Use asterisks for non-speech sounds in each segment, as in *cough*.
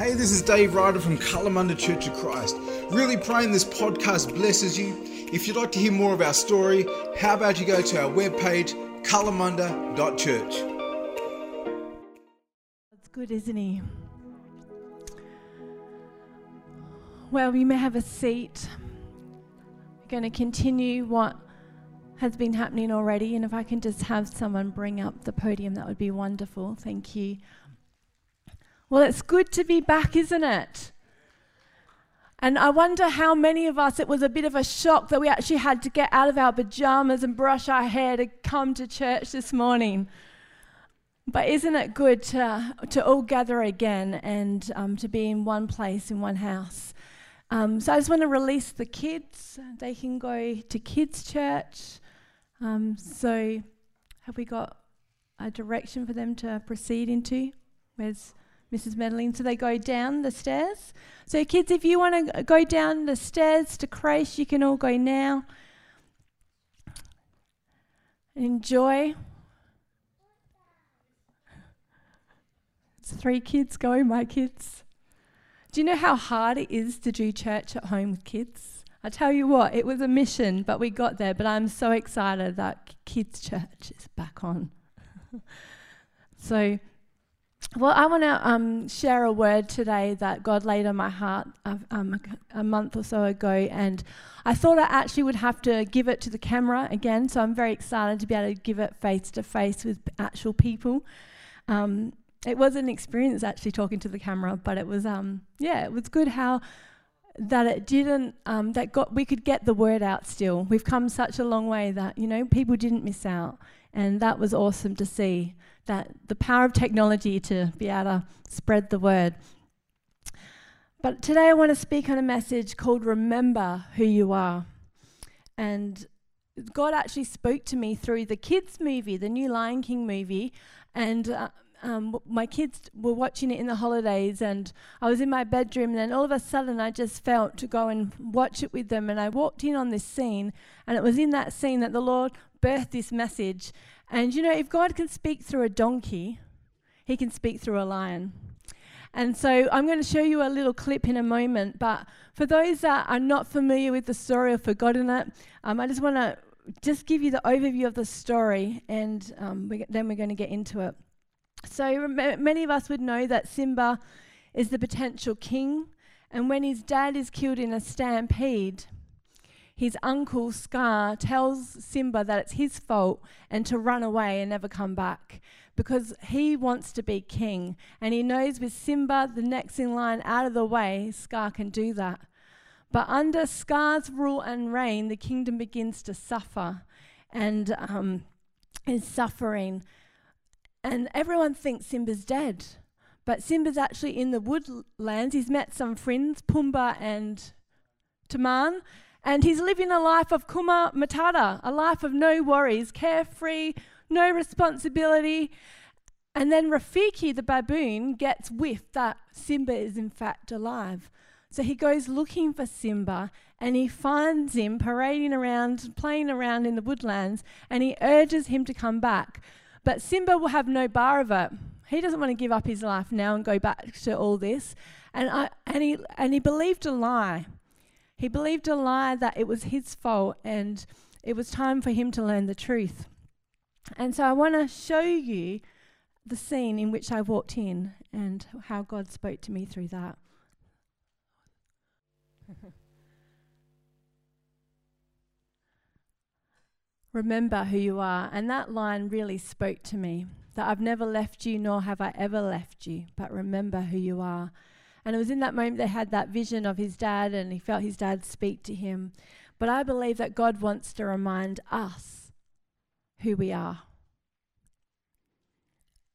Hey, this is Dave Ryder from Kalamunda Church of Christ. Really praying this podcast blesses you. If you'd like to hear more of our story, how about you go to our webpage, kalamunda.church. That's good, isn't he? Well, you may have a seat. We're going to continue what has been happening already, and if I can just have someone bring up the podium, that would be wonderful. Thank you. Well, it's good to be back, isn't it? And I wonder how many of us, it was a bit of a shock that we actually had to get out of our pajamas and brush our hair to come to church this morning. But isn't it good to, to all gather again and um, to be in one place, in one house? Um, so I just want to release the kids. They can go to kids' church. Um, so have we got a direction for them to proceed into? Where's Mrs. Madeline. So they go down the stairs. So, kids, if you want to go down the stairs to creche, you can all go now. Enjoy. It's three kids going, my kids. Do you know how hard it is to do church at home with kids? I tell you what, it was a mission, but we got there. But I'm so excited that kids' church is back on. *laughs* so, well, I want to um, share a word today that God laid on my heart um, a month or so ago, and I thought I actually would have to give it to the camera again. So I'm very excited to be able to give it face to face with actual people. Um, it was an experience actually talking to the camera, but it was um, yeah, it was good how that it didn't um, that got we could get the word out. Still, we've come such a long way that you know people didn't miss out, and that was awesome to see that the power of technology to be able to spread the word. But today I want to speak on a message called Remember Who You Are. And God actually spoke to me through the kids' movie, the new Lion King movie. And uh, um, my kids were watching it in the holidays, and I was in my bedroom, and then all of a sudden I just felt to go and watch it with them. And I walked in on this scene, and it was in that scene that the Lord birthed this message. And you know, if God can speak through a donkey, he can speak through a lion. And so I'm going to show you a little clip in a moment. But for those that are not familiar with the story or forgotten it, um, I just want to just give you the overview of the story, and um, we, then we're going to get into it. So many of us would know that Simba is the potential king, and when his dad is killed in a stampede, his uncle Scar tells Simba that it's his fault and to run away and never come back because he wants to be king. And he knows with Simba, the next in line out of the way, Scar can do that. But under Scar's rule and reign, the kingdom begins to suffer and um, is suffering. And everyone thinks Simba's dead. But Simba's actually in the woodlands. He's met some friends, Pumbaa and Timon, and he's living a life of Hakuna Matata, a life of no worries, carefree, no responsibility. And then Rafiki, the baboon, gets whiff that Simba is in fact alive. So he goes looking for Simba and he finds him parading around, playing around in the woodlands, and he urges him to come back. But Simba will have no bar of it. He doesn't want to give up his life now and go back to all this. And, I, and, he, and he believed a lie. He believed a lie that it was his fault and it was time for him to learn the truth. And so I want to show you the scene in which I walked in and how God spoke to me through that. *laughs* Remember who you are. And that line really spoke to me that I've never left you, nor have I ever left you, but remember who you are. And it was in that moment they had that vision of his dad and he felt his dad speak to him. But I believe that God wants to remind us who we are.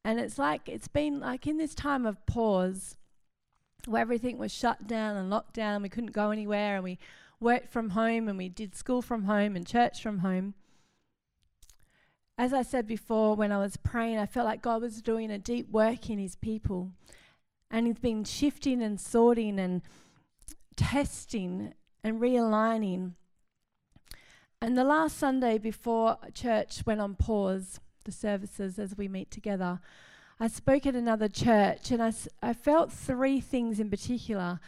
And it's like, it's been like in this time of pause where everything was shut down and locked down, we couldn't go anywhere, and we worked from home and we did school from home and church from home. As I said before, when I was praying, I felt like God was doing a deep work in his people. And he's been shifting and sorting and testing and realigning. And the last Sunday before church went on pause, the services as we meet together, I spoke at another church and I, s- I felt three things in particular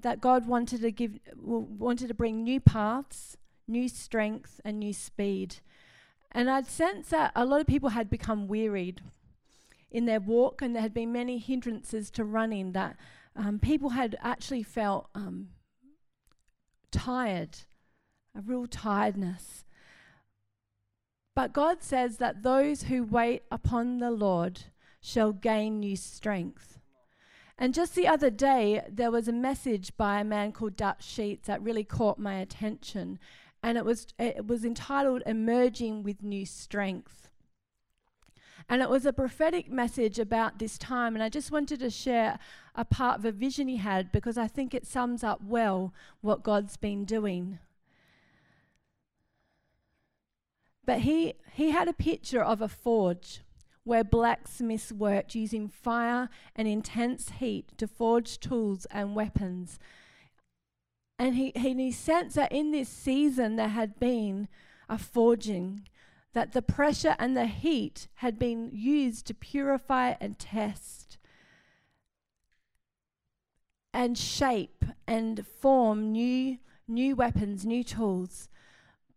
that God wanted to give, wanted to bring new paths, new strength, and new speed. And I'd sense that a lot of people had become wearied in their walk, and there had been many hindrances to running that um, people had actually felt um, tired, a real tiredness. But God says that those who wait upon the Lord shall gain new strength. And just the other day, there was a message by a man called Dutch Sheets that really caught my attention. And it was, it was entitled Emerging with New Strength. And it was a prophetic message about this time. And I just wanted to share a part of a vision he had because I think it sums up well what God's been doing. But he, he had a picture of a forge where blacksmiths worked using fire and intense heat to forge tools and weapons. And he, he, he sensed that in this season there had been a forging, that the pressure and the heat had been used to purify and test and shape and form new, new weapons, new tools.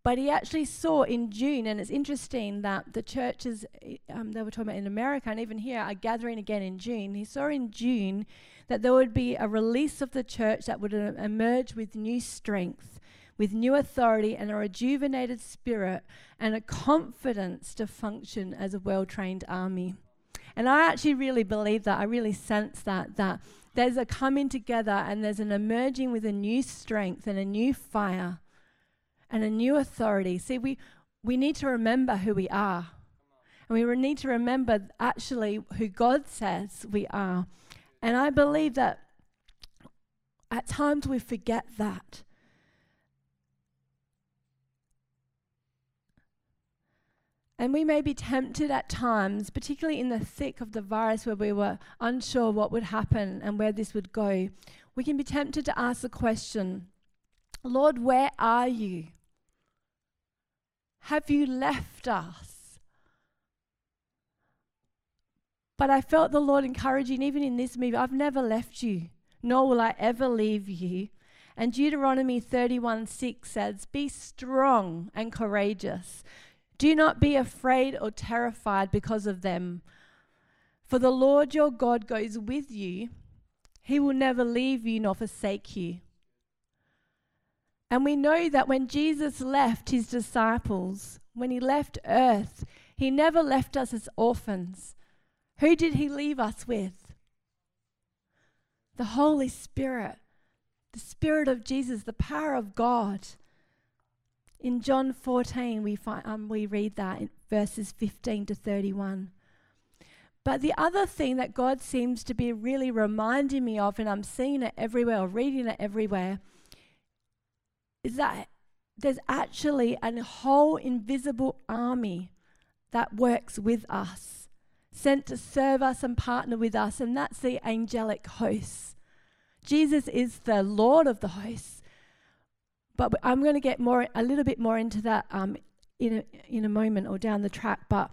But he actually saw in June, and it's interesting that the churches, um, they were talking about in America and even here, are gathering again in June. He saw in June that there would be a release of the church that would uh, emerge with new strength, with new authority, and a rejuvenated spirit, and a confidence to function as a well trained army. And I actually really believe that. I really sense that, that there's a coming together and there's an emerging with a new strength and a new fire and a new authority. See, we, we need to remember who we are. And we need to remember actually who God says we are. And I believe that at times we forget that. And we may be tempted at times, particularly in the thick of the virus where we were unsure what would happen and where this would go. We can be tempted to ask the question Lord, where are you? Have you left us? But I felt the Lord encouraging, even in this movie, I've never left you, nor will I ever leave you. And Deuteronomy 31 6 says, Be strong and courageous. Do not be afraid or terrified because of them. For the Lord your God goes with you, he will never leave you nor forsake you. And we know that when Jesus left his disciples, when he left earth, he never left us as orphans. Who did he leave us with? The Holy Spirit, the Spirit of Jesus, the power of God. In John 14, we, find, um, we read that in verses 15 to 31. But the other thing that God seems to be really reminding me of, and I'm seeing it everywhere, or reading it everywhere, is that there's actually a whole invisible army that works with us, sent to serve us and partner with us, and that's the angelic hosts. Jesus is the Lord of the hosts. But I'm going to get more, a little bit more into that um, in a, in a moment or down the track. But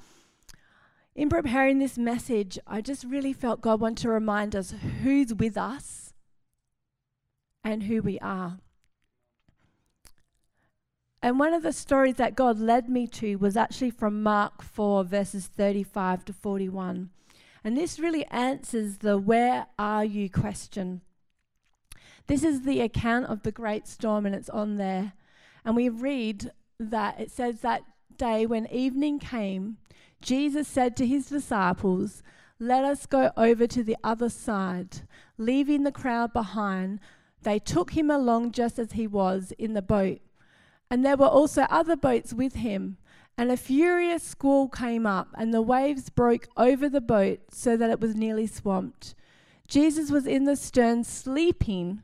in preparing this message, I just really felt God wanted to remind us who's with us and who we are. And one of the stories that God led me to was actually from Mark 4, verses 35 to 41. And this really answers the where are you question. This is the account of the great storm, and it's on there. And we read that it says that day when evening came, Jesus said to his disciples, Let us go over to the other side. Leaving the crowd behind, they took him along just as he was in the boat. And there were also other boats with him. And a furious squall came up, and the waves broke over the boat so that it was nearly swamped. Jesus was in the stern, sleeping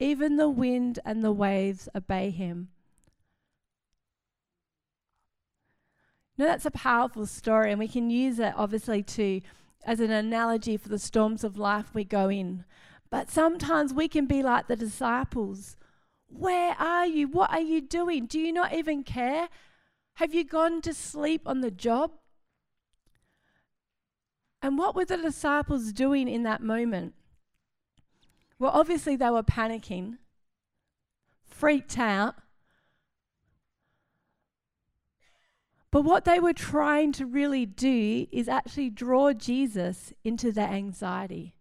Even the wind and the waves obey him. Now, that's a powerful story, and we can use it obviously to as an analogy for the storms of life we go in. But sometimes we can be like the disciples. Where are you? What are you doing? Do you not even care? Have you gone to sleep on the job? And what were the disciples doing in that moment? Well, obviously, they were panicking, freaked out. But what they were trying to really do is actually draw Jesus into their anxiety.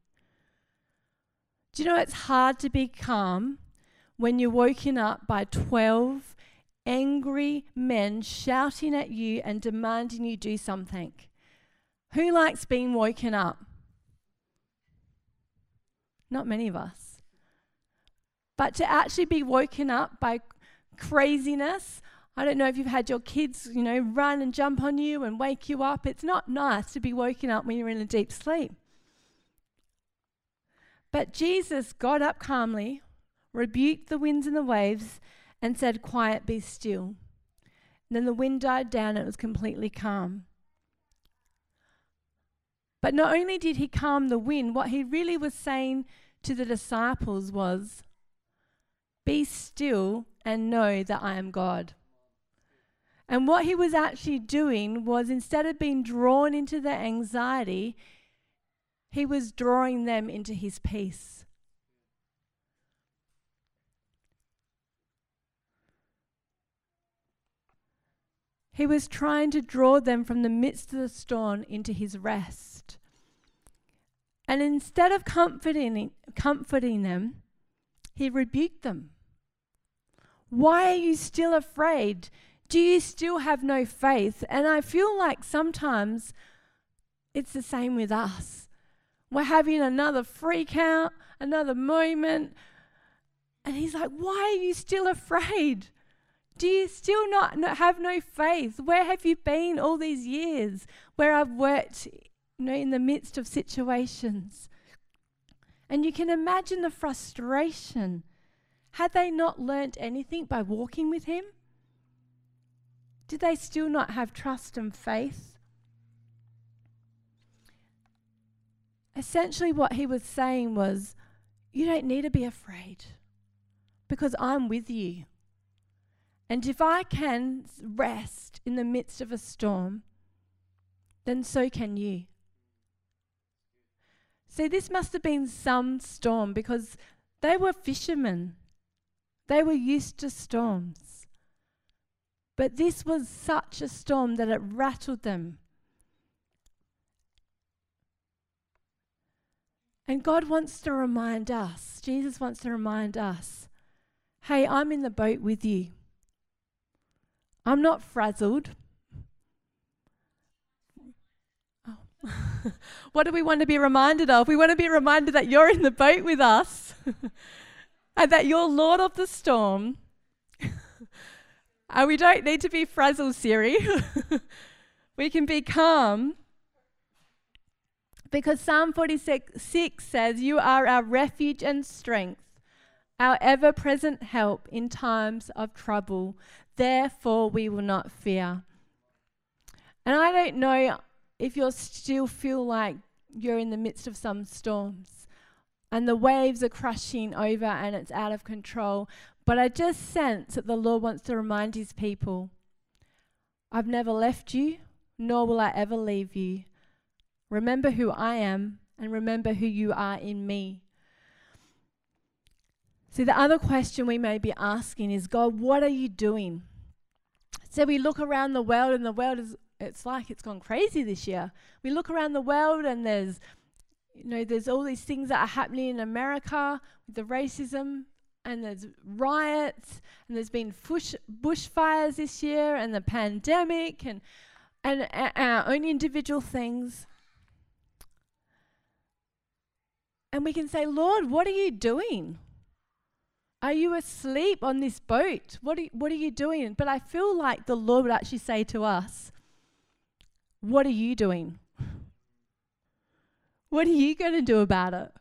Do you know it's hard to be calm when you're woken up by 12 angry men shouting at you and demanding you do something? Who likes being woken up? Not many of us. But to actually be woken up by craziness, I don't know if you've had your kids, you know, run and jump on you and wake you up. It's not nice to be woken up when you're in a deep sleep. But Jesus got up calmly, rebuked the winds and the waves, and said, Quiet, be still. And then the wind died down and it was completely calm. But not only did he calm the wind, what he really was saying to the disciples was, Be still and know that I am God. And what he was actually doing was instead of being drawn into their anxiety, he was drawing them into his peace. He was trying to draw them from the midst of the storm into his rest. And instead of comforting, comforting them, he rebuked them. Why are you still afraid? Do you still have no faith? And I feel like sometimes it's the same with us. We're having another freak out, another moment. And he's like, Why are you still afraid? Do you still not have no faith? Where have you been all these years where I've worked you know, in the midst of situations? And you can imagine the frustration. Had they not learnt anything by walking with him? Did they still not have trust and faith? Essentially, what he was saying was, You don't need to be afraid because I'm with you. And if I can rest in the midst of a storm, then so can you. See, this must have been some storm because they were fishermen. They were used to storms. But this was such a storm that it rattled them. And God wants to remind us, Jesus wants to remind us hey, I'm in the boat with you. I'm not frazzled. Oh. *laughs* what do we want to be reminded of? We want to be reminded that you're in the boat with us *laughs* and that you're Lord of the storm. *laughs* and we don't need to be frazzled, Siri. we can be calm because Psalm 46 says, You are our refuge and strength, our ever present help in times of trouble. Therefore, we will not fear. And I don't know if you still feel like you're in the midst of some storms and the waves are crashing over and it's out of control. But I just sense that the Lord wants to remind his people I've never left you, nor will I ever leave you. Remember who I am and remember who you are in me. See, the other question we may be asking is God, what are you doing? So we look around the world and the world is it's like it's gone crazy this year. We look around the world and there's you know, there's all these things that are happening in America with the racism and there's riots and there's been bush bushfires this year and the pandemic and and our own individual things. And we can say, Lord, what are you doing? Are you asleep on this boat? What are, you, what are you doing? But I feel like the Lord would actually say to us, What are you doing? *laughs* What are you going to do about it?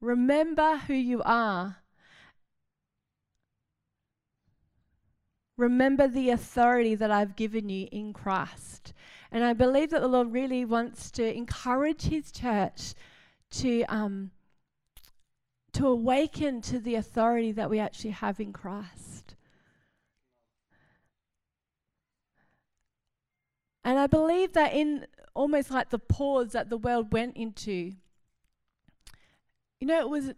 Remember who you are. Remember the authority that I've given you in Christ. And I believe that the Lord really wants to encourage His church to, um, to awaken to the authority that we actually have in Christ. And I believe that in almost like the pause that the world went into, you know, it was,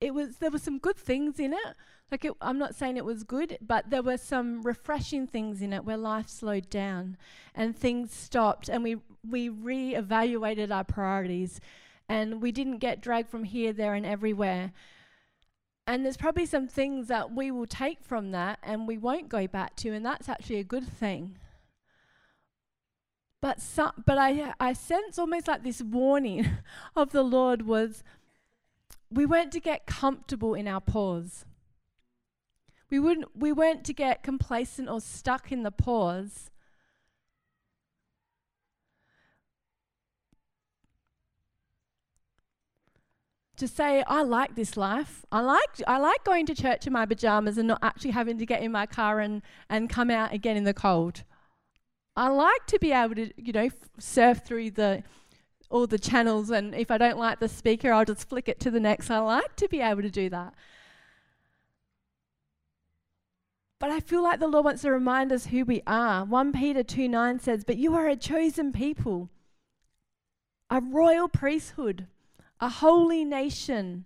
it was, there were some good things in it. Like, it, I'm not saying it was good, but there were some refreshing things in it where life slowed down and things stopped, and we we re-evaluated our priorities, and we didn't get dragged from here, there, and everywhere. And there's probably some things that we will take from that and we won't go back to, and that's actually a good thing. But some, but I I sense almost like this warning *laughs* of the Lord was we weren't to get comfortable in our pause. We wouldn't we weren't to get complacent or stuck in the pause. To say I like this life. I like I like going to church in my pajamas and not actually having to get in my car and and come out again in the cold. I like to be able to, you know, f- surf through the all the channels and if I don't like the speaker, I'll just flick it to the next. I like to be able to do that. But I feel like the Lord wants to remind us who we are. 1 Peter 2 9 says, But you are a chosen people, a royal priesthood, a holy nation,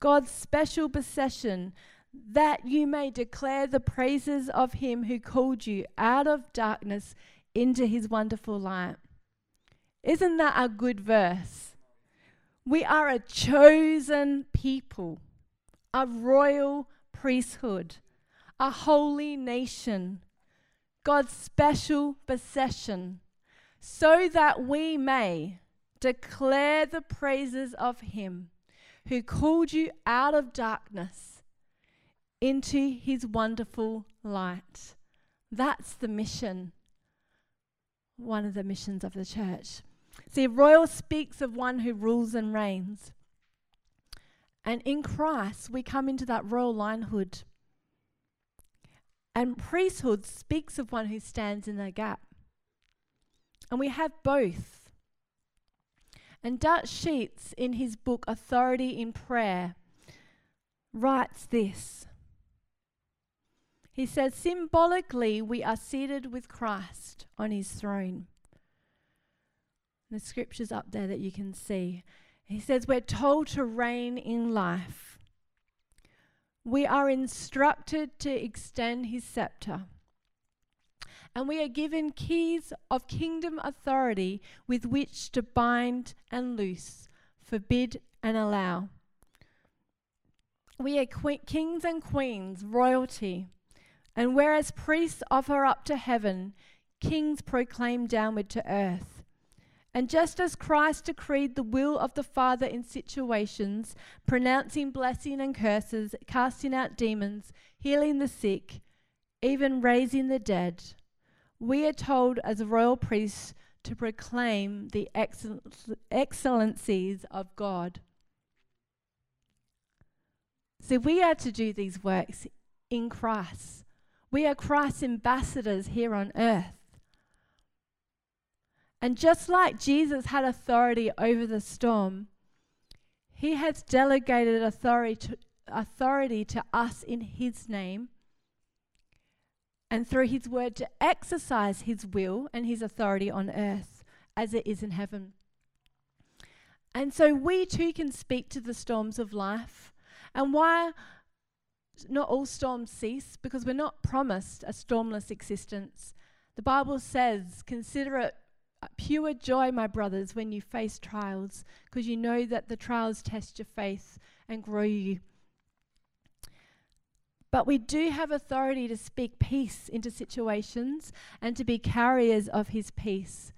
God's special possession, that you may declare the praises of him who called you out of darkness into his wonderful light. Isn't that a good verse? We are a chosen people, a royal priesthood, a holy nation, God's special possession, so that we may declare the praises of Him who called you out of darkness into His wonderful light. That's the mission, one of the missions of the church. See, royal speaks of one who rules and reigns. And in Christ, we come into that royal linehood. And priesthood speaks of one who stands in the gap. And we have both. And Dutch Sheets, in his book Authority in Prayer, writes this. He says, symbolically, we are seated with Christ on his throne. The scripture's up there that you can see. He says, We're told to reign in life. We are instructed to extend his scepter. And we are given keys of kingdom authority with which to bind and loose, forbid and allow. We are que- kings and queens, royalty. And whereas priests offer up to heaven, kings proclaim downward to earth. And just as Christ decreed the will of the Father in situations, pronouncing blessing and curses, casting out demons, healing the sick, even raising the dead, we are told as royal priests to proclaim the excell- excellencies of God. So we are to do these works in Christ. We are Christ's ambassadors here on earth. And just like Jesus had authority over the storm, he has delegated authority to, authority to us in his name and through his word to exercise his will and his authority on earth as it is in heaven. And so we too can speak to the storms of life. And why not all storms cease? Because we're not promised a stormless existence. The Bible says, consider it pure joy, my brothers, when you face trials, because you know that the trials test your faith and grow you. But we do have authority to speak peace into situations and to be carriers of his peace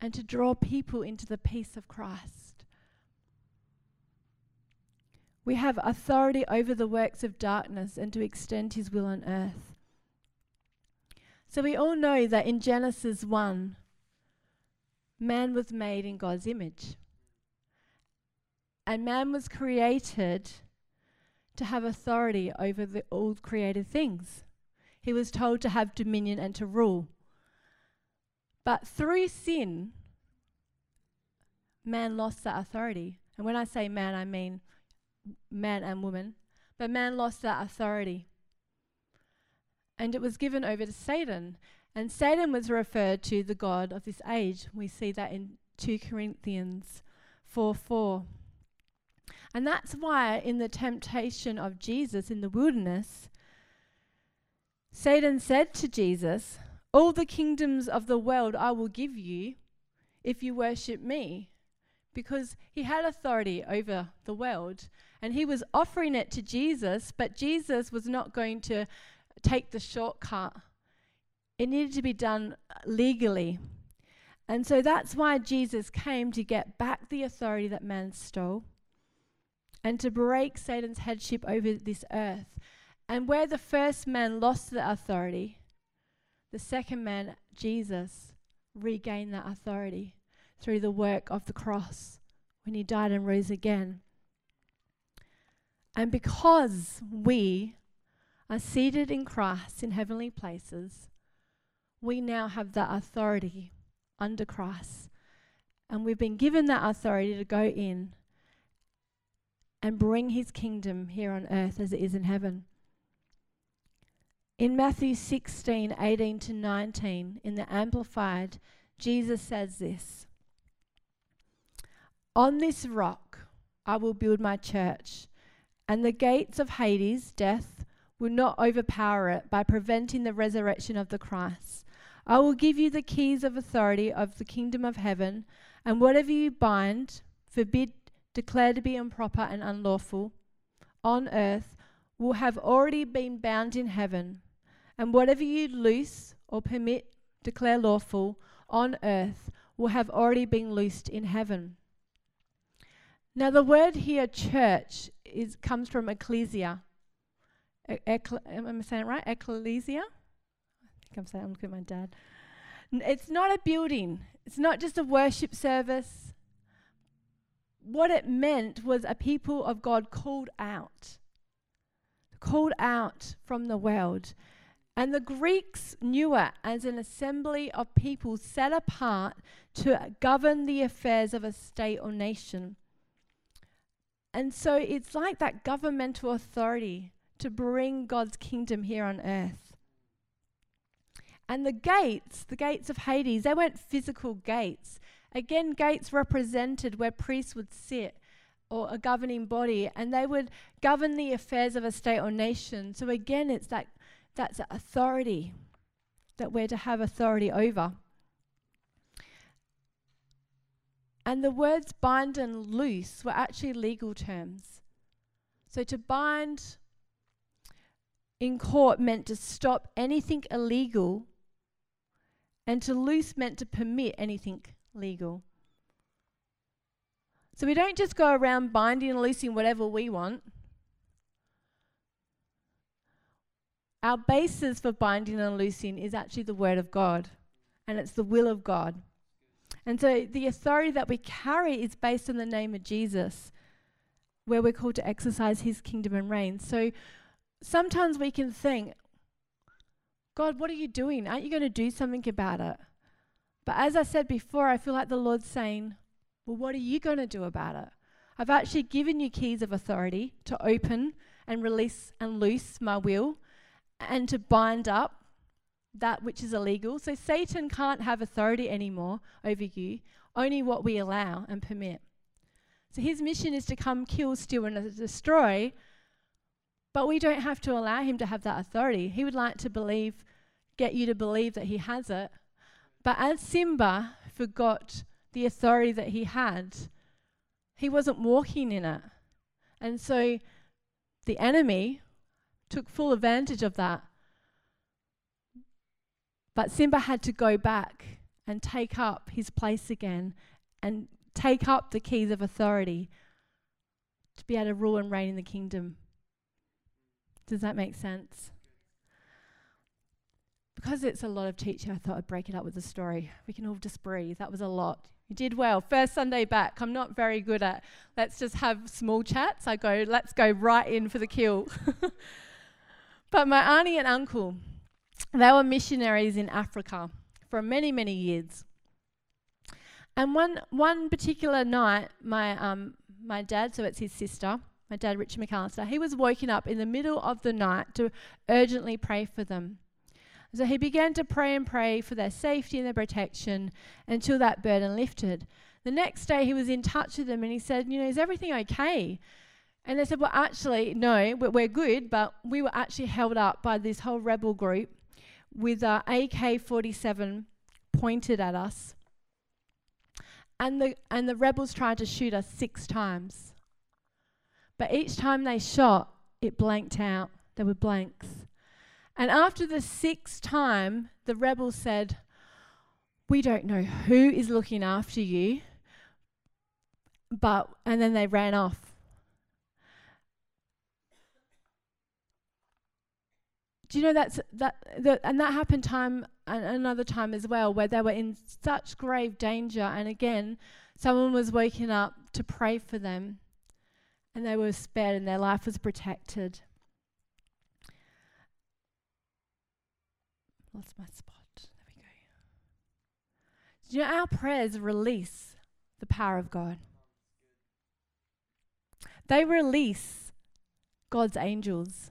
and to draw people into the peace of Christ. We have authority over the works of darkness and to extend his will on earth. So we all know that in Genesis 1, man was made in God's image. And man was created to have authority over the, all created things. He was told to have dominion and to rule. But through sin, man lost that authority. And when I say man, I mean man and woman. But man lost that authority. And it was given over to Satan. And Satan was referred to the God of this age. We see that in 2 Corinthians 4 4. And that's why in the temptation of Jesus in the wilderness, Satan said to Jesus, All the kingdoms of the world I will give you if you worship me. Because he had authority over the world and he was offering it to Jesus, but Jesus was not going to take the shortcut. It needed to be done legally. And so that's why Jesus came to get back the authority that man stole and to break Satan's headship over this earth. And where the first man lost the authority, the second man, Jesus, regained that authority through the work of the cross when he died and rose again. And because we are seated in Christ in heavenly places, we now have that authority under Christ. And we've been given that authority to go in and bring his kingdom here on earth as it is in heaven. In Matthew 16, 18 to 19, in the Amplified, Jesus says this On this rock I will build my church, and the gates of Hades, death, will not overpower it by preventing the resurrection of the Christ. I will give you the keys of authority of the kingdom of heaven, and whatever you bind, forbid declared to be improper and unlawful on earth will have already been bound in heaven, and whatever you loose or permit, declare lawful on earth will have already been loosed in heaven. Now, the word here, church, is comes from ecclesia. E- am I saying it right? Ecclesia? I think I'm saying. I'm looking at my dad. N- it's not a building. It's not just a worship service what it meant was a people of God called out, called out from the world. And the Greeks knew it as an assembly of people set apart to govern the affairs of a state or nation. And so it's like that governmental authority to bring God's kingdom here on earth. And the gates, the gates of Hades, they weren't physical gates. Again, gates represented where priests would sit or a governing body and they would govern the affairs of a state or nation. So again, it's that that's authority that we're to have authority over. And the words bind and loose were actually legal terms. So to bind in court meant to stop anything illegal, and to loose meant to permit anything legal. So we don't just go around binding and loosing whatever we want. Our basis for binding and loosing is actually the Word of God, and it's the will of God. And so the authority that we carry is based on the name of Jesus, where we're called to exercise His kingdom and reign. So sometimes we can think, God, what are you doing? Aren't you going to do something about it? But as I said before, I feel like the Lord's saying, Well, what are you going to do about it? I've actually given you keys of authority to open and release and loose my will and to bind up that which is illegal. So Satan can't have authority anymore over you, only what we allow and permit. So his mission is to come, kill, steal, and destroy, but we don't have to allow him to have that authority. He would like to believe, get you to believe that he has it, but as Simba forgot the authority that he had, he wasn't walking in it. And so the enemy took full advantage of that. But Simba had to go back and take up his place again and take up the keys of authority to be able to rule and reign in the kingdom. Does that make sense? Because it's a lot of teaching, I thought I'd break it up with a story. We can all just breathe. That was a lot. You did well. First Sunday back. I'm not very good at let's just have small chats. I go, let's go right in for the kill. *laughs* but my auntie and uncle, they were missionaries in Africa for many, many years. And one one particular night, my um, my dad, so it's his sister, my dad Richard McAllister, he was woken up in the middle of the night to urgently pray for them. So he began to pray and pray for their safety and their protection until that burden lifted. The next day he was in touch with them and he said, You know, is everything okay? And they said, Well, actually, no, we're good, but we were actually held up by this whole rebel group with uh, AK 47 pointed at us. And the, and the rebels tried to shoot us six times. But each time they shot, it blanked out. There were blanks. And after the sixth time, the rebels said, We don't know who is looking after you. But, and then they ran off. Do you know that's that, that and that happened time and another time as well where they were in such grave danger and again someone was waking up to pray for them and they were spared and their life was protected. Lost my spot. There we go. Do you know our prayers release the power of God? They release God's angels.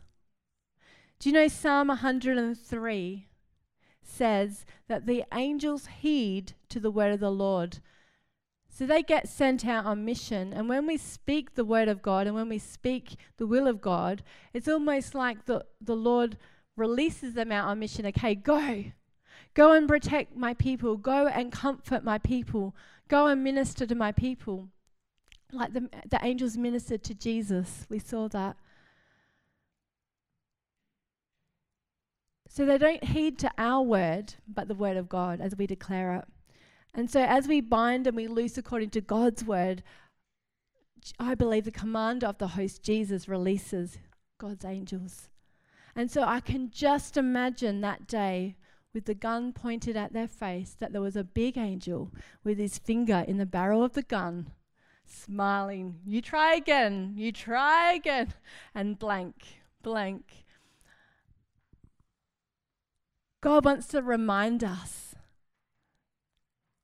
Do you know Psalm 103 says that the angels heed to the word of the Lord? So they get sent out on mission. And when we speak the word of God and when we speak the will of God, it's almost like the, the Lord releases them out on mission. Okay, go. Go and protect my people. Go and comfort my people. Go and minister to my people. Like the, the angels ministered to Jesus. We saw that. So they don't heed to our word, but the word of God as we declare it. And so as we bind and we loose according to God's word, I believe the commander of the host, Jesus, releases God's angels. And so I can just imagine that day with the gun pointed at their face that there was a big angel with his finger in the barrel of the gun, smiling, You try again, you try again, and blank, blank. God wants to remind us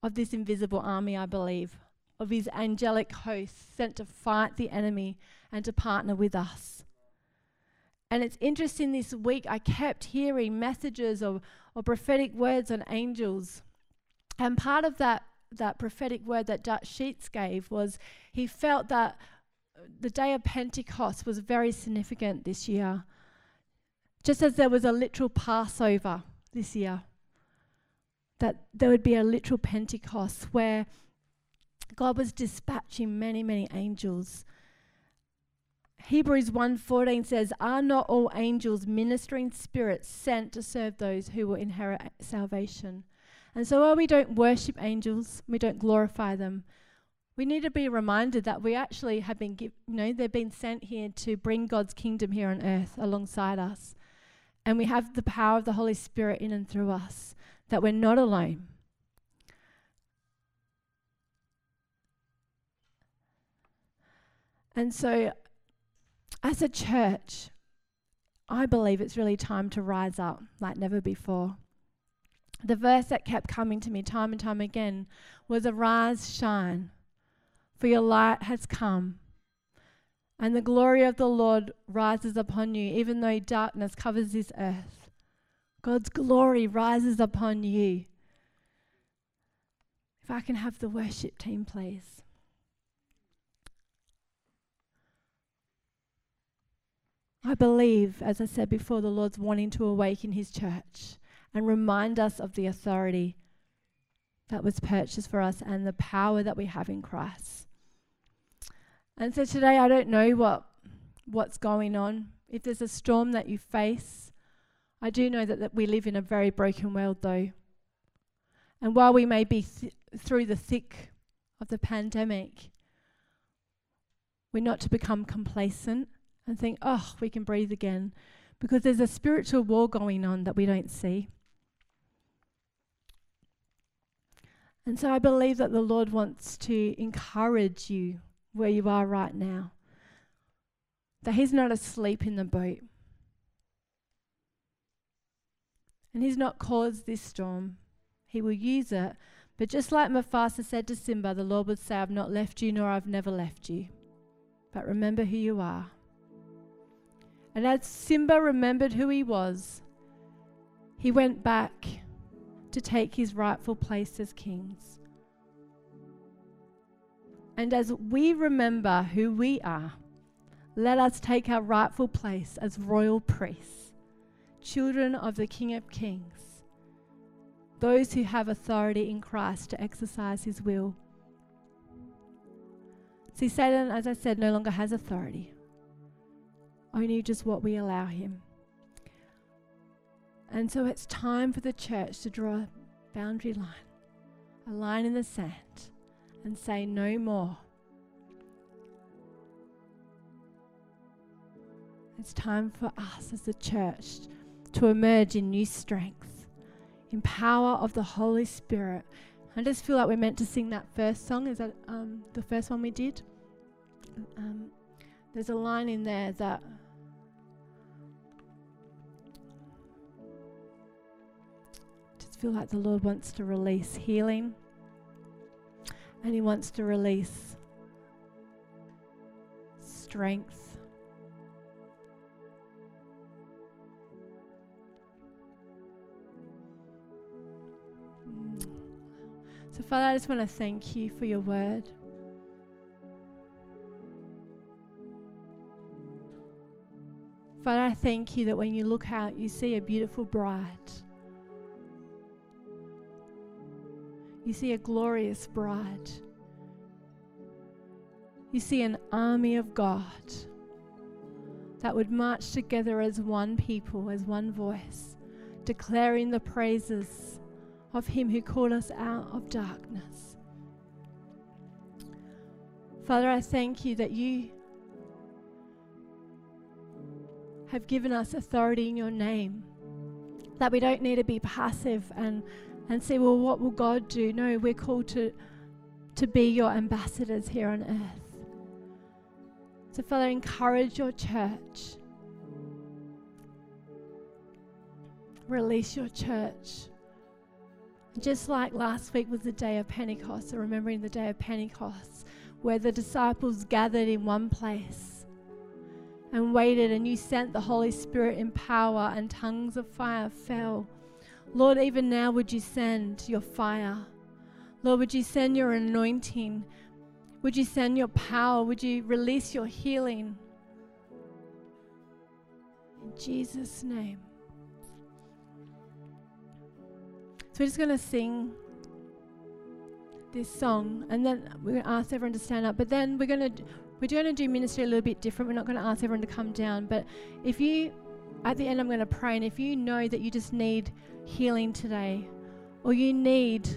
of this invisible army, I believe, of his angelic hosts sent to fight the enemy and to partner with us. And it's interesting this week, I kept hearing messages of, of prophetic words on angels. And part of that, that prophetic word that Dutch Sheets gave was he felt that the day of Pentecost was very significant this year. Just as there was a literal Passover this year, that there would be a literal Pentecost where God was dispatching many, many angels Hebrews 1:14 says, "Are not all angels ministering spirits sent to serve those who will inherit salvation?" And so while we don't worship angels, we don't glorify them, we need to be reminded that we actually have been give, you know, they've been sent here to bring God's kingdom here on earth alongside us. And we have the power of the Holy Spirit in and through us, that we're not alone. And so as a church, I believe it's really time to rise up like never before. The verse that kept coming to me time and time again was Arise, shine, for your light has come, and the glory of the Lord rises upon you, even though darkness covers this earth. God's glory rises upon you. If I can have the worship team, please. I believe, as I said before, the Lord's wanting to awaken His church and remind us of the authority that was purchased for us and the power that we have in Christ. And so today, I don't know what what's going on. If there's a storm that you face, I do know that, that we live in a very broken world, though. And while we may be th- through the thick of the pandemic, we're not to become complacent and think, oh, we can breathe again. Because there's a spiritual war going on that we don't see. And so I believe that the Lord wants to encourage you where you are right now, that He's not asleep in the boat. And He's not caused this storm, He will use it. But just like Mephibosheth said to Simba, the Lord would say, I've not left you, nor I've never left you. But remember who you are. And as Simba remembered who he was, he went back to take his rightful place as kings. And as we remember who we are, let us take our rightful place as royal priests, children of the King of Kings, those who have authority in Christ to exercise his will. See, Satan, as I said, no longer has authority, only just what we allow him. And so it's time for the church to draw a boundary line, a line in the sand, and say no more. It's time for us as a church to emerge in new strength, in power of the Holy Spirit. I just feel like we're meant to sing that first song. Is that um, the first one we did? Um, there's a line in there that feel like the Lord wants to release healing and He wants to release strength. Mm. So, Father, I just want to thank you for your word. Father, I thank you that when you look out, you see a beautiful bride. You see a glorious bride. You see an army of God that would march together as one people, as one voice, declaring the praises of Him who called us out of darkness. Father, I thank you that you have given us authority in your name, that we don't need to be passive and and say, well, what will God do? No, we're called to, to be your ambassadors here on earth. So, Father, encourage your church. Release your church. Just like last week was the day of Pentecost, so remembering the day of Pentecost, where the disciples gathered in one place and waited, and you sent the Holy Spirit in power, and tongues of fire fell Lord, even now, would you send your fire? Lord, would you send your anointing? Would you send your power? Would you release your healing? In Jesus' name. So we're just going to sing this song, and then we're going to ask everyone to stand up. But then we're going to we're going to do ministry a little bit different. We're not going to ask everyone to come down. But if you, at the end, I'm going to pray, and if you know that you just need healing today, or you need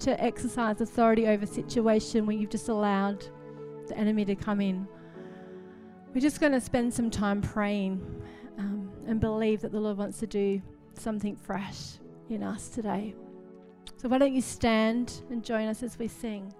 to exercise authority over a situation where you've just allowed the enemy to come in, we're just going to spend some time praying um, and believe that the Lord wants to do something fresh in us today. So, why don't you stand and join us as we sing?